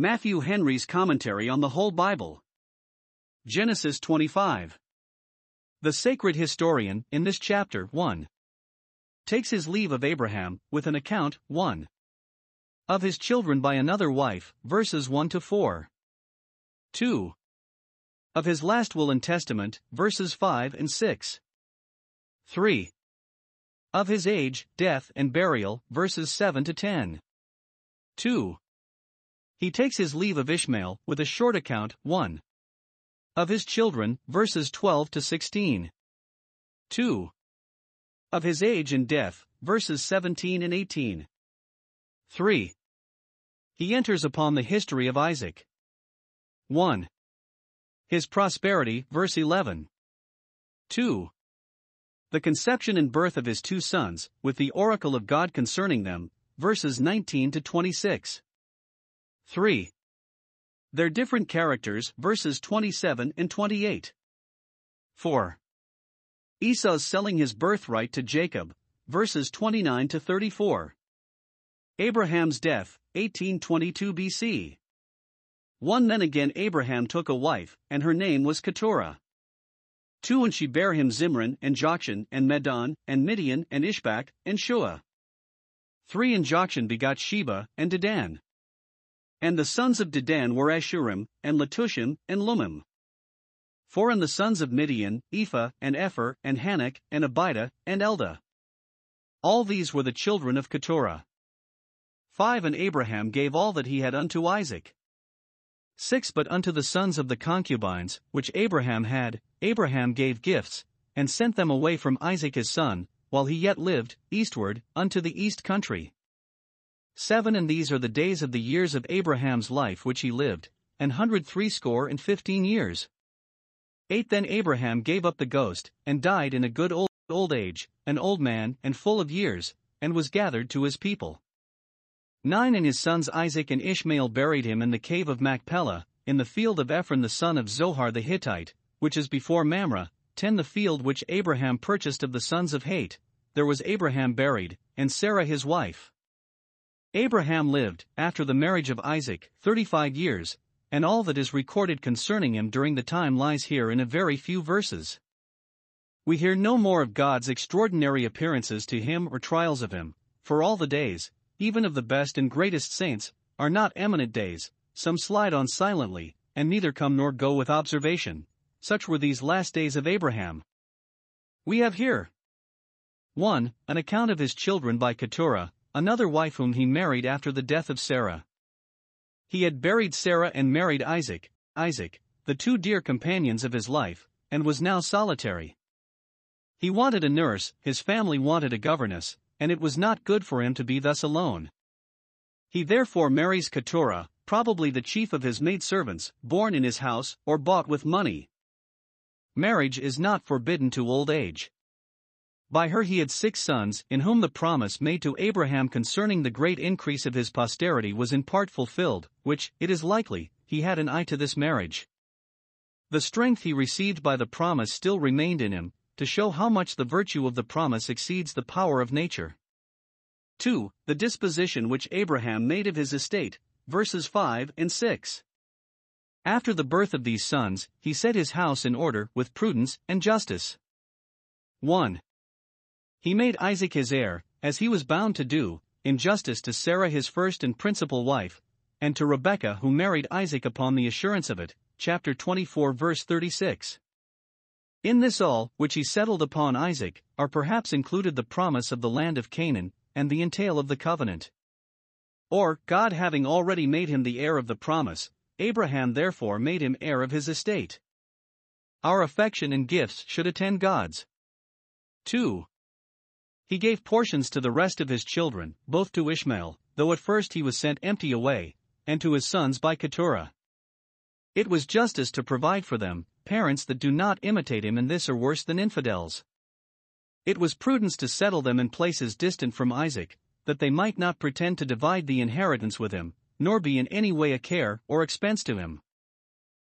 Matthew Henry's Commentary on the Whole Bible. Genesis 25. The sacred historian, in this chapter 1, takes his leave of Abraham, with an account 1 of his children by another wife, verses 1 to 4. 2. Of his last will and testament, verses 5 and 6. 3. Of his age, death, and burial, verses 7 to 10. 2. He takes his leave of Ishmael, with a short account, 1. Of his children, verses 12 to 16. 2. Of his age and death, verses 17 and 18. 3. He enters upon the history of Isaac. 1. His prosperity, verse 11. 2. The conception and birth of his two sons, with the oracle of God concerning them, verses 19 to 26. 3. Their different characters, verses 27 and 28. 4. Esau's selling his birthright to Jacob, verses 29 to 34. Abraham's death, 1822 BC. 1 Then again Abraham took a wife, and her name was Keturah. 2 And she bare him Zimran, and Jokshan, and Medan, and Midian, and Ishbak, and Shua. 3 And Jokshan begot Sheba, and Dedan. And the sons of Dedan were Asshurim, and Letushim, and Lummim. Four and the sons of Midian, Ephah, and Epher, and Hanoch, and Abidah, and Eldah. All these were the children of Keturah. Five and Abraham gave all that he had unto Isaac. Six but unto the sons of the concubines, which Abraham had, Abraham gave gifts, and sent them away from Isaac his son, while he yet lived, eastward, unto the east country. Seven and these are the days of the years of Abraham's life which he lived, an hundred threescore and fifteen years. Eight then Abraham gave up the ghost, and died in a good old, old age, an old man, and full of years, and was gathered to his people. Nine and his sons Isaac and Ishmael buried him in the cave of Machpelah, in the field of Ephron the son of Zohar the Hittite, which is before Mamre, ten the field which Abraham purchased of the sons of Heth, there was Abraham buried, and Sarah his wife. Abraham lived, after the marriage of Isaac, thirty five years, and all that is recorded concerning him during the time lies here in a very few verses. We hear no more of God's extraordinary appearances to him or trials of him, for all the days, even of the best and greatest saints, are not eminent days, some slide on silently, and neither come nor go with observation. Such were these last days of Abraham. We have here 1. An account of his children by Keturah, another wife whom he married after the death of Sarah. He had buried Sarah and married Isaac, Isaac, the two dear companions of his life, and was now solitary. He wanted a nurse, his family wanted a governess, and it was not good for him to be thus alone. He therefore marries Keturah, probably the chief of his maidservants, born in his house, or bought with money. Marriage is not forbidden to old age. By her he had six sons, in whom the promise made to Abraham concerning the great increase of his posterity was in part fulfilled, which, it is likely, he had an eye to this marriage. The strength he received by the promise still remained in him, to show how much the virtue of the promise exceeds the power of nature. 2. The disposition which Abraham made of his estate, verses 5 and 6. After the birth of these sons, he set his house in order with prudence and justice. 1. He made Isaac his heir, as he was bound to do, in justice to Sarah his first and principal wife, and to Rebekah who married Isaac upon the assurance of it. Chapter 24, verse 36. In this all, which he settled upon Isaac, are perhaps included the promise of the land of Canaan, and the entail of the covenant. Or, God having already made him the heir of the promise, Abraham therefore made him heir of his estate. Our affection and gifts should attend God's. 2. He gave portions to the rest of his children, both to Ishmael, though at first he was sent empty away, and to his sons by Keturah. It was justice to provide for them, parents that do not imitate him in this are worse than infidels. It was prudence to settle them in places distant from Isaac, that they might not pretend to divide the inheritance with him, nor be in any way a care or expense to him.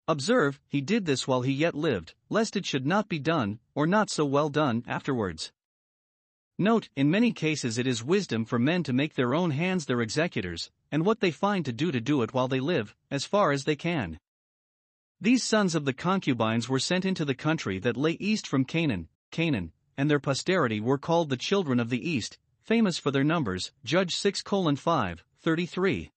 Observe, he did this while he yet lived, lest it should not be done, or not so well done, afterwards. Note, in many cases it is wisdom for men to make their own hands their executors, and what they find to do to do it while they live, as far as they can. These sons of the concubines were sent into the country that lay east from Canaan, Canaan, and their posterity were called the children of the east, famous for their numbers, Judge 6 5, 33.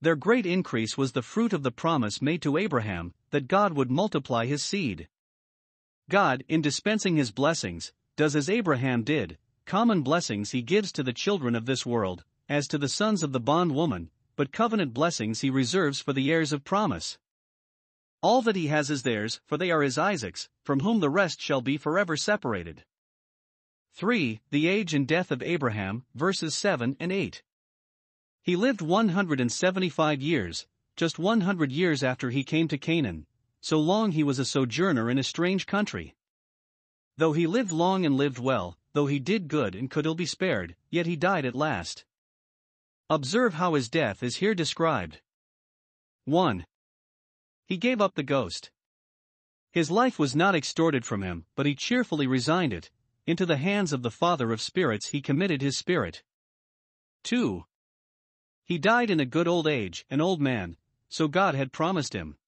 Their great increase was the fruit of the promise made to Abraham, that God would multiply his seed. God, in dispensing his blessings, does as Abraham did, common blessings he gives to the children of this world, as to the sons of the bondwoman, but covenant blessings he reserves for the heirs of promise. All that he has is theirs, for they are his Isaac's, from whom the rest shall be forever separated. 3. The age and death of Abraham, verses 7 and 8. He lived 175 years, just 100 years after he came to Canaan, so long he was a sojourner in a strange country. Though he lived long and lived well, though he did good and could ill be spared, yet he died at last. Observe how his death is here described. 1. He gave up the ghost. His life was not extorted from him, but he cheerfully resigned it. Into the hands of the Father of spirits he committed his spirit. 2. He died in a good old age, an old man, so God had promised him.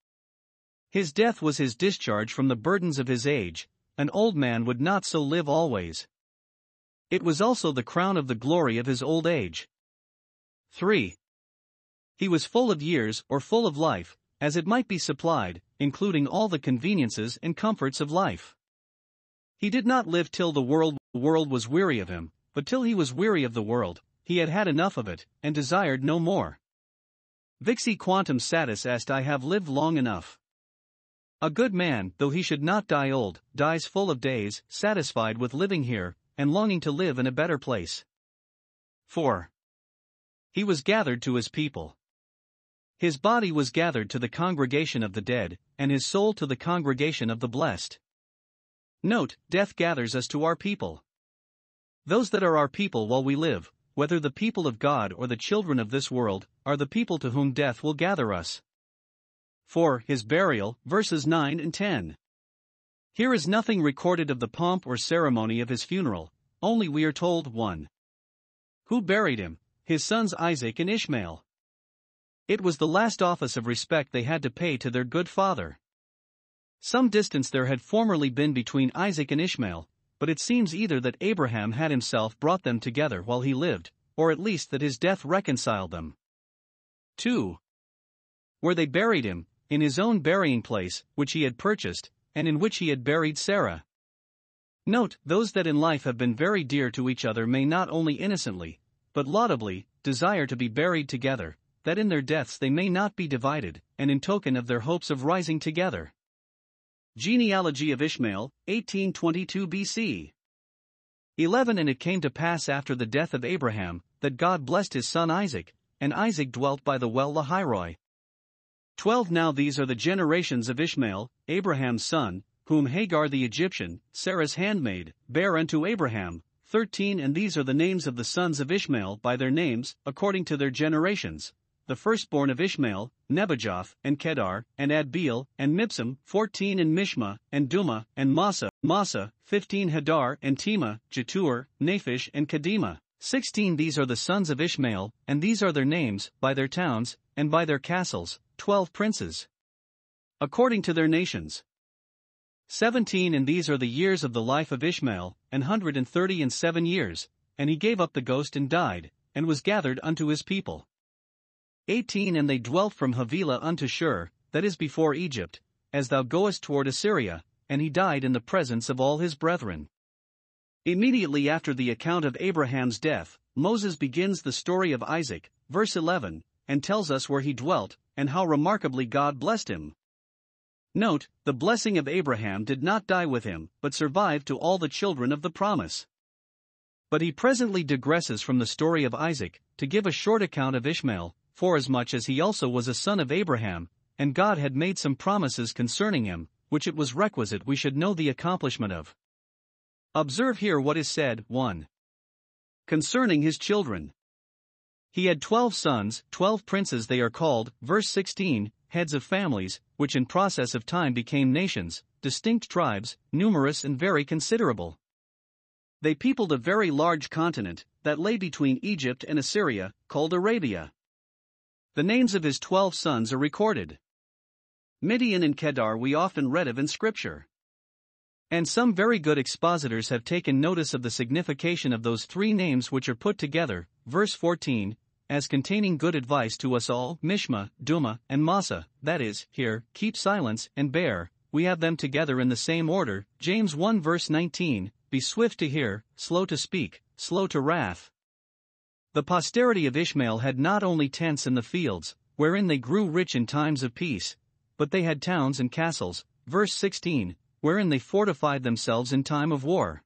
His death was his discharge from the burdens of his age, an old man would not so live always. It was also the crown of the glory of his old age. 3. He was full of years or full of life, as it might be supplied, including all the conveniences and comforts of life. He did not live till the world, world was weary of him, but till he was weary of the world, he had had enough of it, and desired no more. Vixi quantum satis est I have lived long enough. A good man, though he should not die old, dies full of days, satisfied with living here, and longing to live in a better place. 4. He was gathered to his people. His body was gathered to the congregation of the dead, and his soul to the congregation of the blessed. Note, death gathers us to our people. Those that are our people while we live, whether the people of God or the children of this world, are the people to whom death will gather us. 4. His burial, verses 9 and 10. Here is nothing recorded of the pomp or ceremony of his funeral, only we are told 1. Who buried him? His sons Isaac and Ishmael. It was the last office of respect they had to pay to their good father. Some distance there had formerly been between Isaac and Ishmael, but it seems either that Abraham had himself brought them together while he lived, or at least that his death reconciled them. 2. Where they buried him, in his own burying place, which he had purchased, and in which he had buried Sarah. Note, those that in life have been very dear to each other may not only innocently, but laudably, desire to be buried together, that in their deaths they may not be divided, and in token of their hopes of rising together. Genealogy of Ishmael, 1822 BC. 11 And it came to pass after the death of Abraham, that God blessed his son Isaac, and Isaac dwelt by the well Lahairoi, 12 Now these are the generations of Ishmael, Abraham's son, whom Hagar the Egyptian, Sarah's handmaid, bare unto Abraham. 13 And these are the names of the sons of Ishmael by their names, according to their generations. The firstborn of Ishmael, Nebajoth, and Kedar, and Adbeel, and Mibsam, 14 and Mishma, and Dumah, and Massa, Massa, 15 Hadar, and Tema, Jetur, Naphish, and Kedemah. 16 These are the sons of Ishmael, and these are their names, by their towns, and by their castles, twelve princes. According to their nations. 17 And these are the years of the life of Ishmael, an hundred and thirty and seven years, and he gave up the ghost and died, and was gathered unto his people. 18 And they dwelt from Havilah unto Shur, that is before Egypt, as thou goest toward Assyria, and he died in the presence of all his brethren. Immediately after the account of Abraham's death, Moses begins the story of Isaac, verse 11, and tells us where he dwelt, and how remarkably God blessed him. Note, the blessing of Abraham did not die with him, but survived to all the children of the promise. But he presently digresses from the story of Isaac, to give a short account of Ishmael, forasmuch as he also was a son of Abraham, and God had made some promises concerning him, which it was requisite we should know the accomplishment of. Observe here what is said 1. Concerning his children. He had twelve sons, twelve princes they are called, verse 16, heads of families, which in process of time became nations, distinct tribes, numerous and very considerable. They peopled a very large continent that lay between Egypt and Assyria, called Arabia. The names of his twelve sons are recorded. Midian and Kedar we often read of in Scripture. And some very good expositors have taken notice of the signification of those three names which are put together, verse 14, as containing good advice to us all, Mishma, Dumah, and Massa, that is, here, keep silence, and bear, we have them together in the same order, James 1 verse 19, be swift to hear, slow to speak, slow to wrath. The posterity of Ishmael had not only tents in the fields, wherein they grew rich in times of peace, but they had towns and castles, verse 16, wherein they fortified themselves in time of war.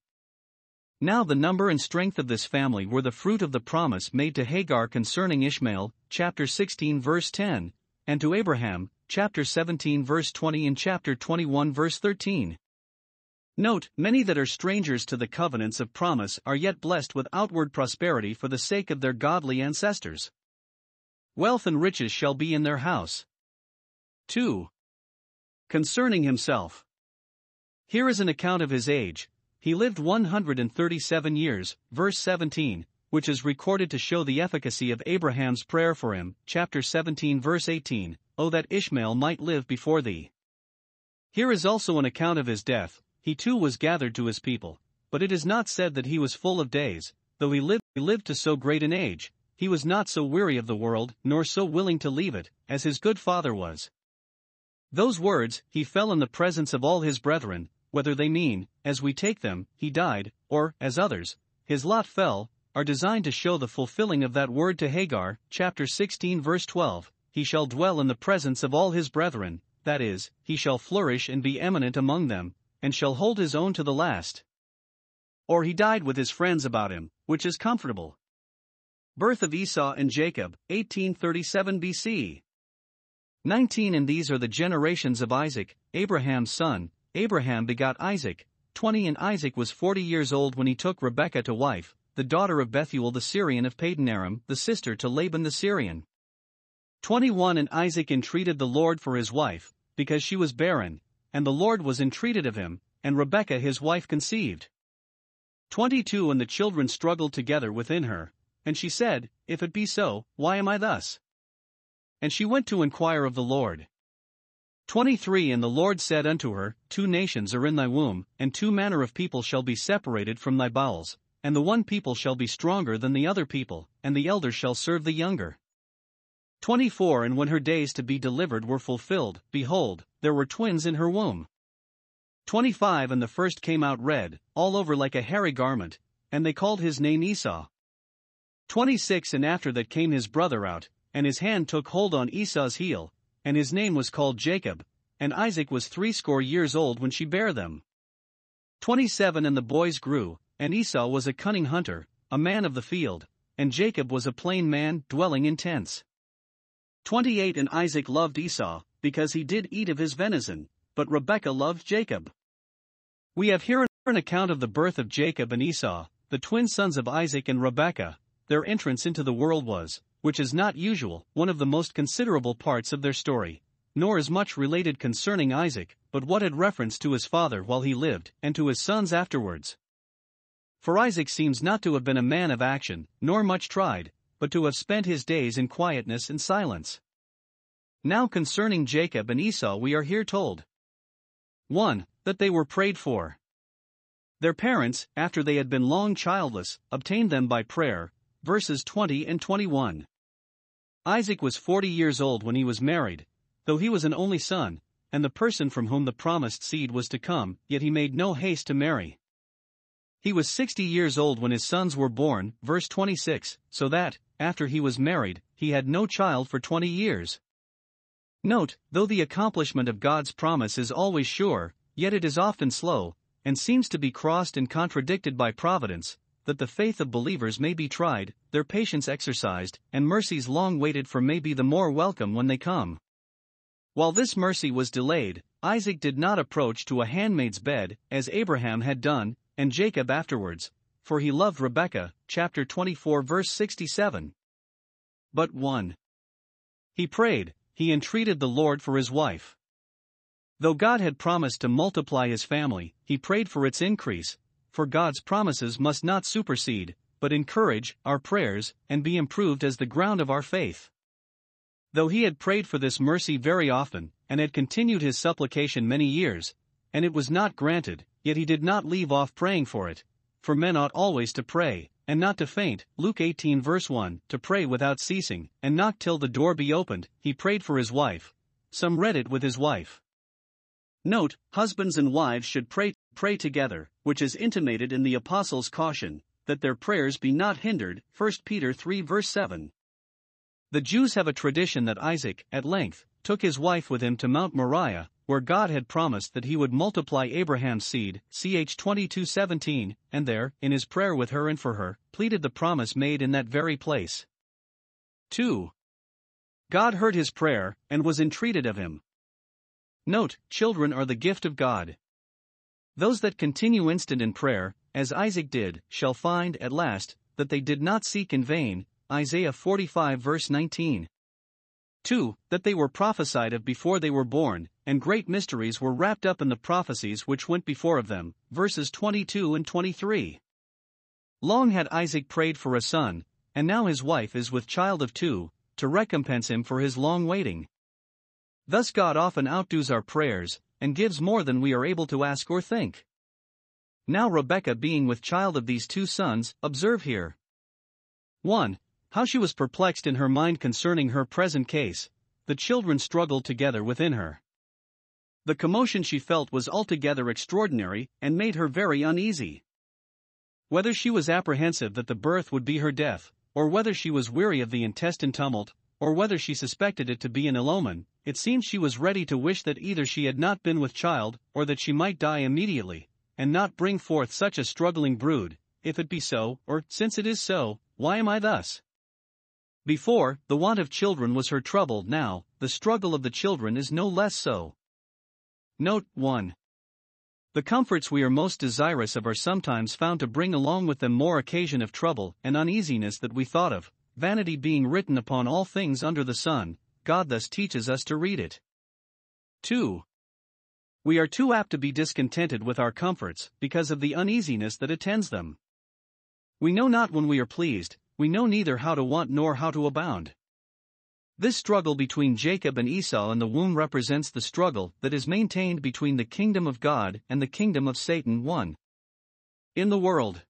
Now the number and strength of this family were the fruit of the promise made to Hagar concerning Ishmael, chapter 16 verse 10, and to Abraham, chapter 17 verse 20 and chapter 21 verse 13. Note, many that are strangers to the covenants of promise are yet blessed with outward prosperity for the sake of their godly ancestors. Wealth and riches shall be in their house. 2. Concerning himself. Here is an account of his age. He lived 137 years, verse 17, which is recorded to show the efficacy of Abraham's prayer for him, chapter 17, verse 18, Oh, that Ishmael might live before thee. Here is also an account of his death, he too was gathered to his people, but it is not said that he was full of days, though he lived, he lived to so great an age, he was not so weary of the world, nor so willing to leave it, as his good father was. Those words, he fell in the presence of all his brethren, whether they mean, as we take them, he died, or, as others, his lot fell, are designed to show the fulfilling of that word to Hagar, chapter 16, verse 12 He shall dwell in the presence of all his brethren, that is, he shall flourish and be eminent among them, and shall hold his own to the last. Or he died with his friends about him, which is comfortable. Birth of Esau and Jacob, 1837 BC. 19 And these are the generations of Isaac, Abraham's son, Abraham begot Isaac, 20 and Isaac was 40 years old when he took Rebekah to wife, the daughter of Bethuel the Syrian of Padan Aram, the sister to Laban the Syrian. 21 And Isaac entreated the Lord for his wife, because she was barren, and the Lord was entreated of him, and Rebekah his wife conceived. 22 And the children struggled together within her, and she said, If it be so, why am I thus? And she went to inquire of the Lord. 23 And the Lord said unto her, Two nations are in thy womb, and two manner of people shall be separated from thy bowels, and the one people shall be stronger than the other people, and the elder shall serve the younger. 24 And when her days to be delivered were fulfilled, behold, there were twins in her womb. 25 And the first came out red, all over like a hairy garment, and they called his name Esau. 26 And after that came his brother out, and his hand took hold on Esau's heel, and his name was called Jacob, and Isaac was threescore years old when she bare them. 27 And the boys grew, and Esau was a cunning hunter, a man of the field, and Jacob was a plain man, dwelling in tents. 28 And Isaac loved Esau, because he did eat of his venison, but Rebekah loved Jacob. We have here an account of the birth of Jacob and Esau, the twin sons of Isaac and Rebekah. Their entrance into the world was, which is not usual, one of the most considerable parts of their story, nor is much related concerning Isaac, but what had reference to his father while he lived, and to his sons afterwards. For Isaac seems not to have been a man of action, nor much tried, but to have spent his days in quietness and silence. Now concerning Jacob and Esau we are here told 1. That they were prayed for. Their parents, after they had been long childless, obtained them by prayer, verses 20 and 21. Isaac was 40 years old when he was married, though he was an only son, and the person from whom the promised seed was to come, yet he made no haste to marry. He was 60 years old when his sons were born, verse 26, so that, after he was married, he had no child for 20 years. Note, though the accomplishment of God's promise is always sure, yet it is often slow, and seems to be crossed and contradicted by providence, that the faith of believers may be tried, their patience exercised, and mercies long waited for may be the more welcome when they come. While this mercy was delayed, Isaac did not approach to a handmaid's bed, as Abraham had done, and Jacob afterwards, for he loved Rebekah, chapter 24, verse 67. But 1. He prayed, he entreated the Lord for his wife. Though God had promised to multiply his family, he prayed for its increase, for God's promises must not supersede, but encourage, our prayers, and be improved as the ground of our faith. Though he had prayed for this mercy very often, and had continued his supplication many years, and it was not granted, yet he did not leave off praying for it. For men ought always to pray, and not to faint. Luke 18 verse 1 To pray without ceasing, and knock till the door be opened. He prayed for his wife. Some read it with his wife. Note, husbands and wives should pray, pray together, which is intimated in the Apostles' caution, that their prayers be not hindered. 1 Peter 3 verse 7. The Jews have a tradition that Isaac, at length, took his wife with him to Mount Moriah, where God had promised that he would multiply Abraham's seed, ch 22:17, and there, in his prayer with her and for her, pleaded the promise made in that very place. 2. God heard his prayer and was entreated of him. Note, children are the gift of God. Those that continue instant in prayer, as Isaac did, shall find at last that they did not seek in vain. Isaiah 45 verse 19. 2. That they were prophesied of before they were born, and great mysteries were wrapped up in the prophecies which went before of them. Verses 22 and 23. Long had Isaac prayed for a son, and now his wife is with child of two, to recompense him for his long waiting. Thus God often outdoes our prayers, and gives more than we are able to ask or think. Now Rebekah being with child of these two sons, observe here. 1. How she was perplexed in her mind concerning her present case, the children struggled together within her. The commotion she felt was altogether extraordinary and made her very uneasy. Whether she was apprehensive that the birth would be her death, or whether she was weary of the intestine tumult, or whether she suspected it to be an ill omen, it seemed she was ready to wish that either she had not been with child, or that she might die immediately, and not bring forth such a struggling brood. If it be so, or since it is so, why am I thus? Before, the want of children was her trouble, now, the struggle of the children is no less so. Note 1. The comforts we are most desirous of are sometimes found to bring along with them more occasion of trouble and uneasiness that we thought of, vanity being written upon all things under the sun, God thus teaches us to read it. 2. We are too apt to be discontented with our comforts because of the uneasiness that attends them. We know not when we are pleased, we know neither how to want nor how to abound. This struggle between Jacob and Esau in the womb represents the struggle that is maintained between the kingdom of God and the kingdom of Satan. 1. In the world,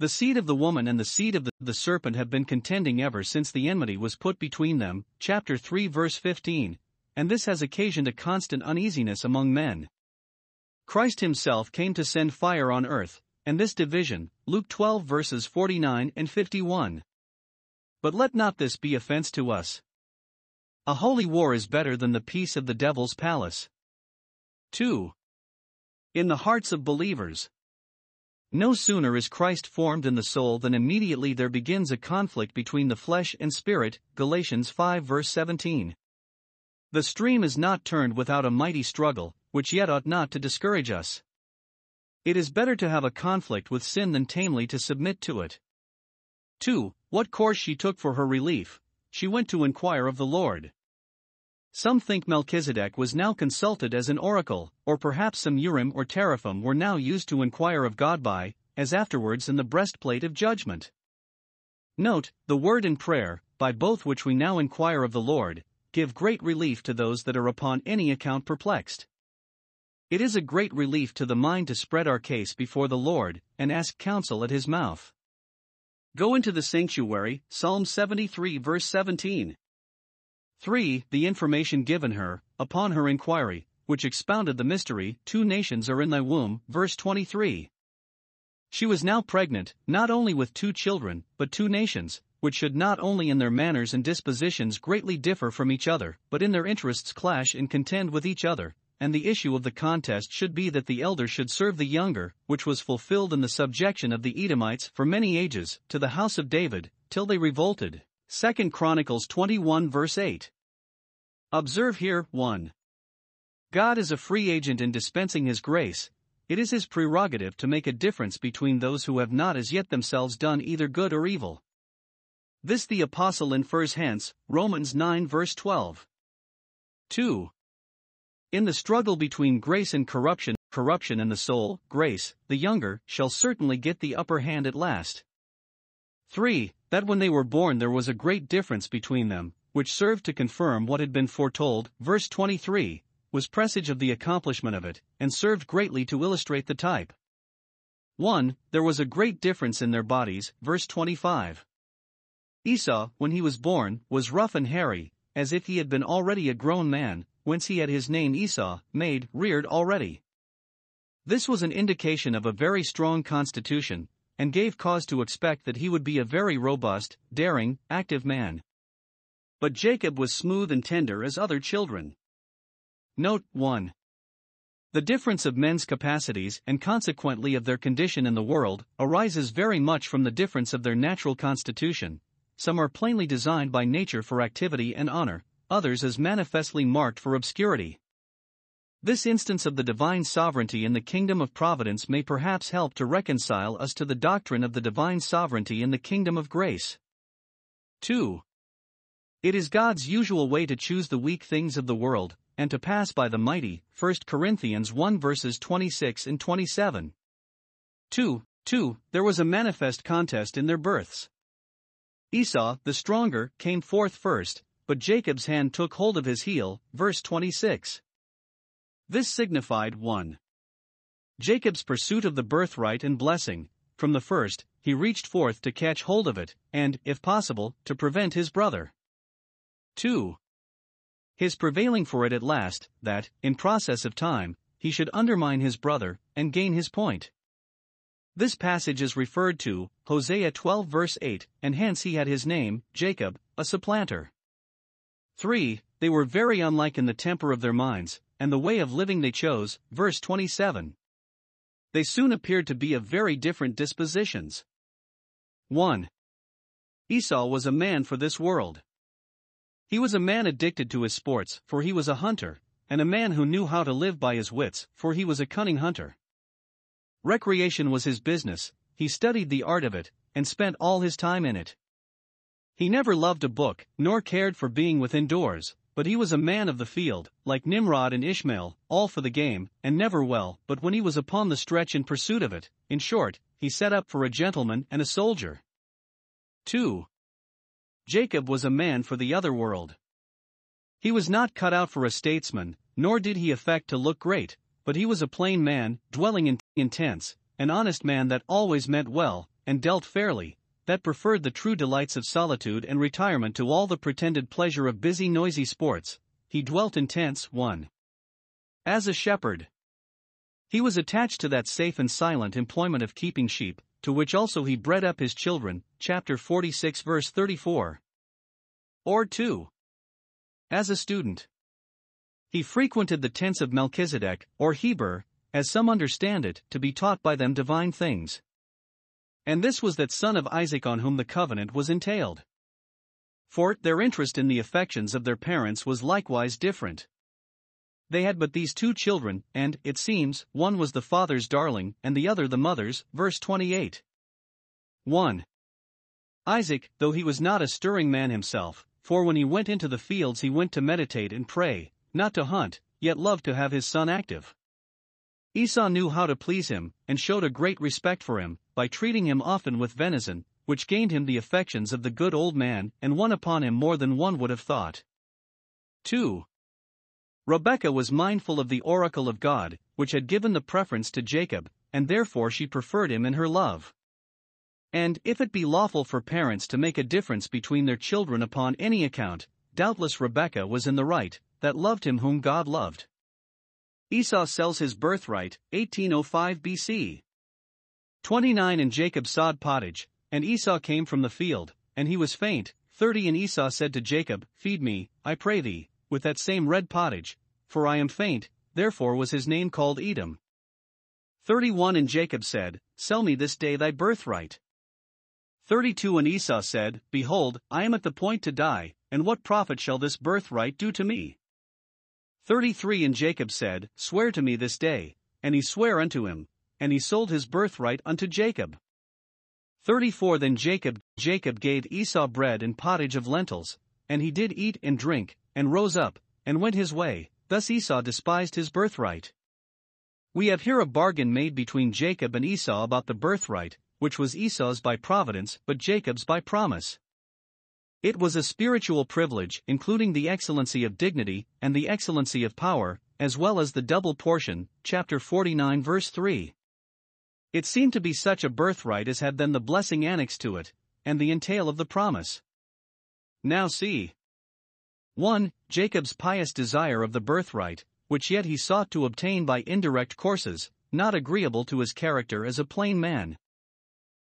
the seed of the woman and the seed of the, the, serpent have been contending ever since the enmity was put between them. Chapter 3, verse 15. And this has occasioned a constant uneasiness among men. Christ himself came to send fire on earth, and this division, Luke 12 verses 49 and 51. But let not this be offense to us. A holy war is better than the peace of the devil's palace. 2. In the hearts of believers. No sooner is Christ formed in the soul than immediately there begins a conflict between the flesh and spirit. Galatians 5 verse 17. The stream is not turned without a mighty struggle, which yet ought not to discourage us. It is better to have a conflict with sin than tamely to submit to it. 2. What course she took for her relief, she went to inquire of the Lord. Some think Melchizedek was now consulted as an oracle, or perhaps some Urim or Teraphim were now used to inquire of God by, as afterwards in the breastplate of judgment. Note, the word and prayer, by both which we now inquire of the Lord, give great relief to those that are upon any account perplexed. It is a great relief to the mind to spread our case before the Lord, and ask counsel at his mouth. Go into the sanctuary, Psalm 73 verse 17. 3. The information given her, upon her inquiry, which expounded the mystery, two nations are in thy womb, verse 23. She was now pregnant, not only with two children, but two nations, which should not only in their manners and dispositions greatly differ from each other, but in their interests clash and contend with each other, and the issue of the contest should be that the elder should serve the younger, which was fulfilled in the subjection of the Edomites for many ages, to the house of David, till they revolted. 2 Chronicles 21 verse 8. Observe here 1. God is a free agent in dispensing His grace, it is His prerogative to make a difference between those who have not as yet themselves done either good or evil. This the Apostle infers hence, Romans 9 verse 12. 2. In the struggle between grace and corruption, corruption and the soul, grace, the younger, shall certainly get the upper hand at last. 3. That when they were born there was a great difference between them, which served to confirm what had been foretold, verse 23, was presage of the accomplishment of it, and served greatly to illustrate the type. 1. There was a great difference in their bodies, verse 25. Esau, when he was born, was rough and hairy, as if he had been already a grown man, whence he had his name Esau, made, reared already. This was an indication of a very strong constitution, and gave cause to expect that he would be a very robust, daring, active man. But Jacob was smooth and tender as other children. Note 1. The difference of men's capacities and consequently of their condition in the world arises very much from the difference of their natural constitution. Some are plainly designed by nature for activity and honor, others as manifestly marked for obscurity. This instance of the divine sovereignty in the kingdom of providence may perhaps help to reconcile us to the doctrine of the divine sovereignty in the kingdom of grace. 2. It is God's usual way to choose the weak things of the world, and to pass by the mighty. 1 Corinthians 1 verses 26 and 27. 2. 2. There was a manifest contest in their births. Esau, the stronger, came forth first, but Jacob's hand took hold of his heel. Verse 26. This signified 1. Jacob's pursuit of the birthright and blessing, from the first, he reached forth to catch hold of it, and, if possible, to prevent his brother. 2 his prevailing for it at last, that, in process of time, he should undermine his brother, and gain his point. This passage is referred to, Hosea 12 verse 8, and hence he had his name, Jacob, a supplanter. 3. They were very unlike in the temper of their minds, and the way of living they chose, verse 27. They soon appeared to be of very different dispositions. 1. Esau was a man for this world. He was a man addicted to his sports, for he was a hunter, and a man who knew how to live by his wits, for he was a cunning hunter. Recreation was his business, he studied the art of it, and spent all his time in it. He never loved a book, nor cared for being within doors, but he was a man of the field, like Nimrod and Ishmael, all for the game, and never well, but when he was upon the stretch in pursuit of it, in short, he set up for a gentleman and a soldier. 2. Jacob was a man for the other world. He was not cut out for a statesman, nor did he affect to look great, but he was a plain man, dwelling in, in tents, an honest man that always meant well, and dealt fairly, that preferred the true delights of solitude and retirement to all the pretended pleasure of busy, noisy sports. He dwelt in tents, 1. As a shepherd. He was attached to that safe and silent employment of keeping sheep, to which also he bred up his children, chapter 46, verse 34. Or 2. As a student, he frequented the tents of Melchizedek, or Heber, as some understand it, to be taught by them divine things. And this was that son of Isaac on whom the covenant was entailed. For their interest in the affections of their parents was likewise different. They had but these two children, and, it seems, one was the father's darling, and the other the mother's. Verse 28. 1. Isaac, though he was not a stirring man himself, for when he went into the fields he went to meditate and pray, not to hunt, yet loved to have his son active. Esau knew how to please him, and showed a great respect for him, by treating him often with venison, which gained him the affections of the good old man, and won upon him more than one would have thought. 2. Rebekah was mindful of the oracle of God, which had given the preference to Jacob, and therefore she preferred him in her love. And if it be lawful for parents to make a difference between their children upon any account, doubtless Rebekah was in the right, that loved him whom God loved. Esau sells his birthright, 1805 BC. 29 And Jacob sawed pottage, and Esau came from the field, and he was faint. 30 And Esau said to Jacob, Feed me, I pray thee, with that same red pottage, for I am faint, therefore was his name called Edom. 31 And Jacob said, Sell me this day thy birthright. 32 And Esau said, Behold, I am at the point to die, and what profit shall this birthright do to me? 33 And Jacob said, Swear to me this day, and he sware unto him, and he sold his birthright unto Jacob. 34 Then Jacob, Jacob gave Esau bread and pottage of lentils, and he did eat and drink, and rose up, and went his way, thus Esau despised his birthright. We have here a bargain made between Jacob and Esau about the birthright, which was Esau's by providence but Jacob's by promise. It was a spiritual privilege, including the excellency of dignity and the excellency of power, as well as the double portion, chapter 49, verse 3. It seemed to be such a birthright as had then the blessing annexed to it, and the entail of the promise. Now see. 1. Jacob's pious desire of the birthright, which yet he sought to obtain by indirect courses, not agreeable to his character as a plain man.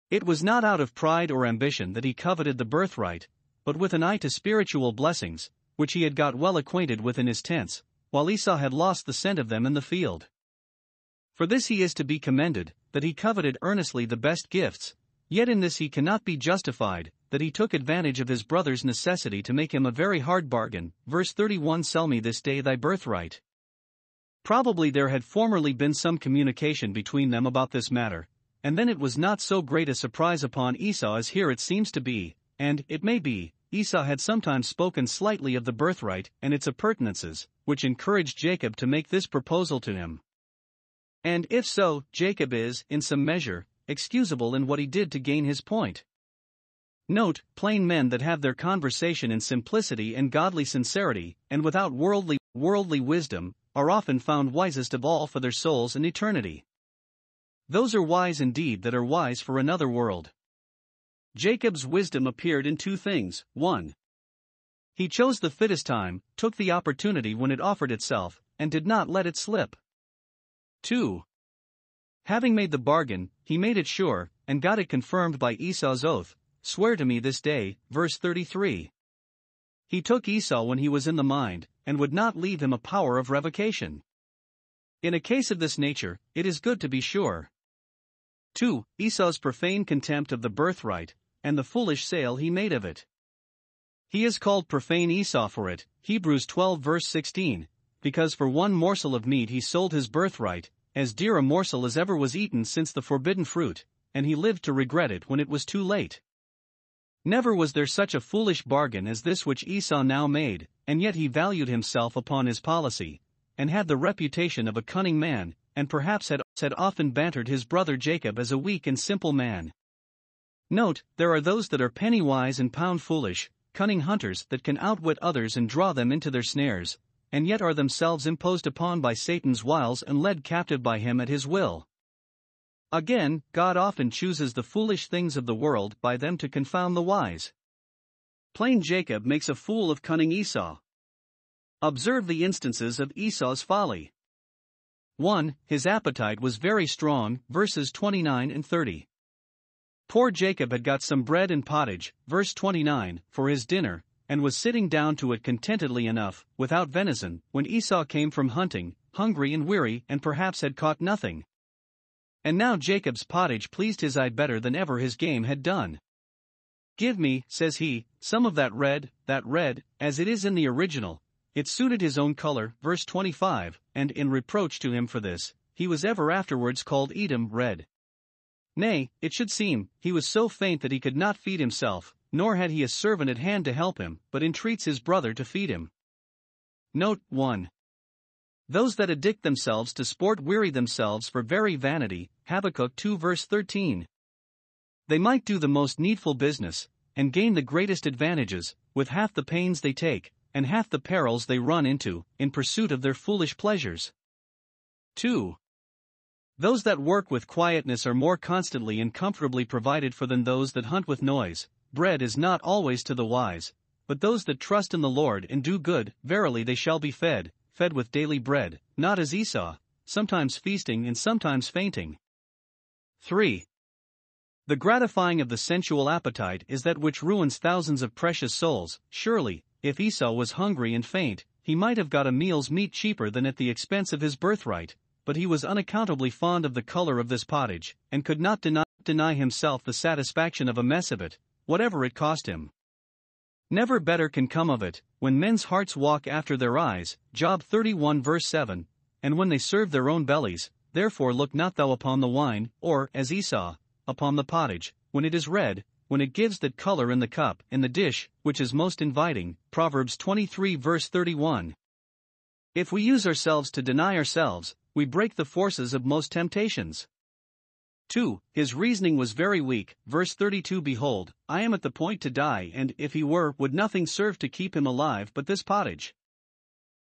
It was not out of pride or ambition that he coveted the birthright, but with an eye to spiritual blessings, which he had got well acquainted with in his tents, while Esau had lost the scent of them in the field. For this he is to be commended, that he coveted earnestly the best gifts, yet in this he cannot be justified, that he took advantage of his brother's necessity to make him a very hard bargain. Verse 31 Sell me this day thy birthright. Probably there had formerly been some communication between them about this matter, and then it was not so great a surprise upon Esau as here it seems to be, and, it may be, Esau had sometimes spoken slightly of the birthright and its appurtenances, which encouraged Jacob to make this proposal to him. And if so, Jacob is, in some measure, excusable in what he did to gain his point. Note, plain men that have their conversation in simplicity and godly sincerity, and without worldly, worldly wisdom, are often found wisest of all for their souls in eternity. Those are wise indeed that are wise for another world. Jacob's wisdom appeared in two things 1. He chose the fittest time, took the opportunity when it offered itself, and did not let it slip. 2. Having made the bargain, he made it sure, and got it confirmed by Esau's oath Swear to me this day, verse 33. He took Esau when he was in the mind, and would not leave him a power of revocation. In a case of this nature, it is good to be sure. 2. Esau's profane contempt of the birthright, and the foolish sale he made of it. He is called profane Esau for it, Hebrews 12 verse 16, because for one morsel of meat he sold his birthright, as dear a morsel as ever was eaten since the forbidden fruit, and he lived to regret it when it was too late. Never was there such a foolish bargain as this which Esau now made, and yet he valued himself upon his policy, and had the reputation of a cunning man, and perhaps had, had often bantered his brother Jacob as a weak and simple man. Note, there are those that are penny wise and pound foolish, cunning hunters that can outwit others and draw them into their snares, and yet are themselves imposed upon by Satan's wiles and led captive by him at his will. Again, God often chooses the foolish things of the world by them to confound the wise. Plain Jacob makes a fool of cunning Esau. Observe the instances of Esau's folly. 1. His appetite was very strong, verses 29 and 30. Poor Jacob had got some bread and pottage, verse 29, for his dinner, and was sitting down to it contentedly enough, without venison, when Esau came from hunting, hungry and weary, and perhaps had caught nothing. And now Jacob's pottage pleased his eye better than ever his game had done. Give me, says he, some of that red, that red, as it is in the original. It suited his own color, verse 25, and in reproach to him for this, he was ever afterwards called Edom red. Nay, it should seem, he was so faint that he could not feed himself, nor had he a servant at hand to help him, but entreats his brother to feed him. Note 1. Those that addict themselves to sport weary themselves for very vanity, Habakkuk 2 verse 13. They might do the most needful business, and gain the greatest advantages, with half the pains they take, and half the perils they run into, in pursuit of their foolish pleasures. 2. Those that work with quietness are more constantly and comfortably provided for than those that hunt with noise. Bread is not always to the wise, but those that trust in the Lord and do good, verily they shall be fed, fed with daily bread, not as Esau, sometimes feasting and sometimes fainting. 3. The gratifying of the sensual appetite is that which ruins thousands of precious souls. Surely, if Esau was hungry and faint, he might have got a meal's meat cheaper than at the expense of his birthright, but he was unaccountably fond of the color of this pottage, and could not deny, deny himself the satisfaction of a mess of it, whatever it cost him. Never better can come of it, when men's hearts walk after their eyes, Job 31 verse 7, and when they serve their own bellies, therefore look not thou upon the wine, or, as Esau, upon the pottage, when it is red, when it gives that color in the cup, in the dish, which is most inviting, Proverbs 23 verse 31. If we use ourselves to deny ourselves, we break the forces of most temptations. 2. His reasoning was very weak. Verse 32 Behold, I am at the point to die, and if he were, would nothing serve to keep him alive but this pottage?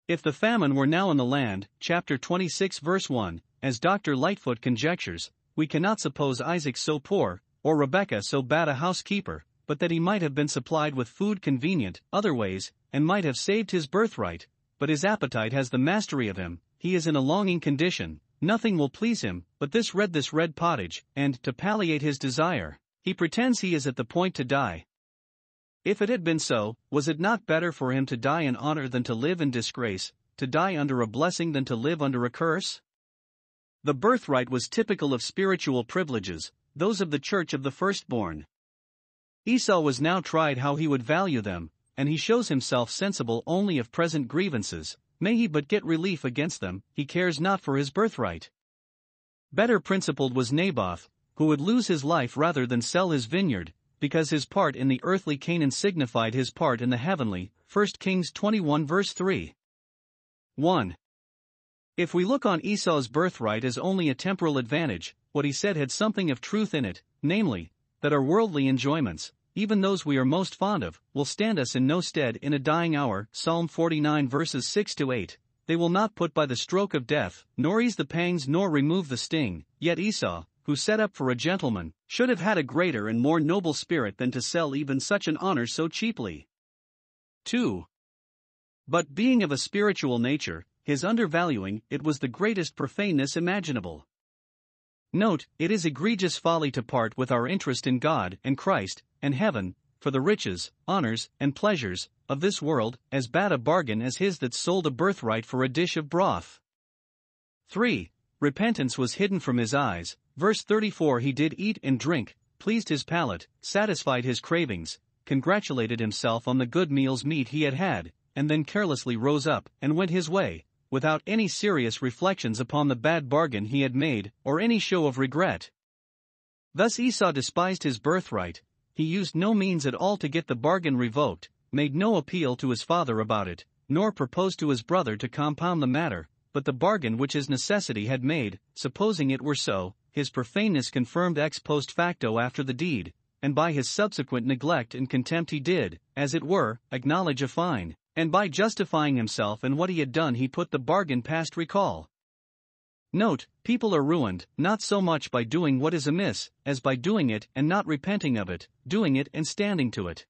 If the famine were now in the land, chapter 26, verse 1, as Dr. Lightfoot conjectures, we cannot suppose Isaac so poor, or Rebekah so bad a housekeeper, but that he might have been supplied with food convenient, other ways, and might have saved his birthright, but his appetite has the mastery of him, he is in a longing condition, Nothing will please him but this red this red pottage, and, to palliate his desire, he pretends he is at the point to die. If it had been so, was it not better for him to die in honor than to live in disgrace, to die under a blessing than to live under a curse? The birthright was typical of spiritual privileges, those of the church of the firstborn. Esau was now tried how he would value them, and he shows himself sensible only of present grievances, May he but get relief against them, he cares not for his birthright. Better principled was Naboth, who would lose his life rather than sell his vineyard, because his part in the earthly Canaan signified his part in the heavenly. 1 Kings 21 verse 3. 1. If we look on Esau's birthright as only a temporal advantage, what he said had something of truth in it, namely, that our worldly enjoyments, even those we are most fond of, will stand us in no stead in a dying hour. Psalm 49 verses 6 to 8. They will not put by the stroke of death, nor ease the pangs nor remove the sting. Yet Esau, who set up for a gentleman, should have had a greater and more noble spirit than to sell even such an honor so cheaply. 2. But being of a spiritual nature, his undervaluing it was the greatest profaneness imaginable. Note, it is egregious folly to part with our interest in God and Christ, and heaven, for the riches, honors, and pleasures of this world, as bad a bargain as his that sold a birthright for a dish of broth. 3. Repentance was hidden from his eyes. Verse 34 He did eat and drink, pleased his palate, satisfied his cravings, congratulated himself on the good meal's meat he had had, and then carelessly rose up and went his way, without any serious reflections upon the bad bargain he had made, or any show of regret. Thus Esau despised his birthright, he used no means at all to get the bargain revoked, made no appeal to his father about it, nor proposed to his brother to compound the matter, but the bargain which his necessity had made, supposing it were so, his profaneness confirmed ex post facto after the deed, and by his subsequent neglect and contempt he did, as it were, acknowledge a fine, and by justifying himself and what he had done he put the bargain past recall. Note, people are ruined, not so much by doing what is amiss, as by doing it and not repenting of it, doing it and standing to it.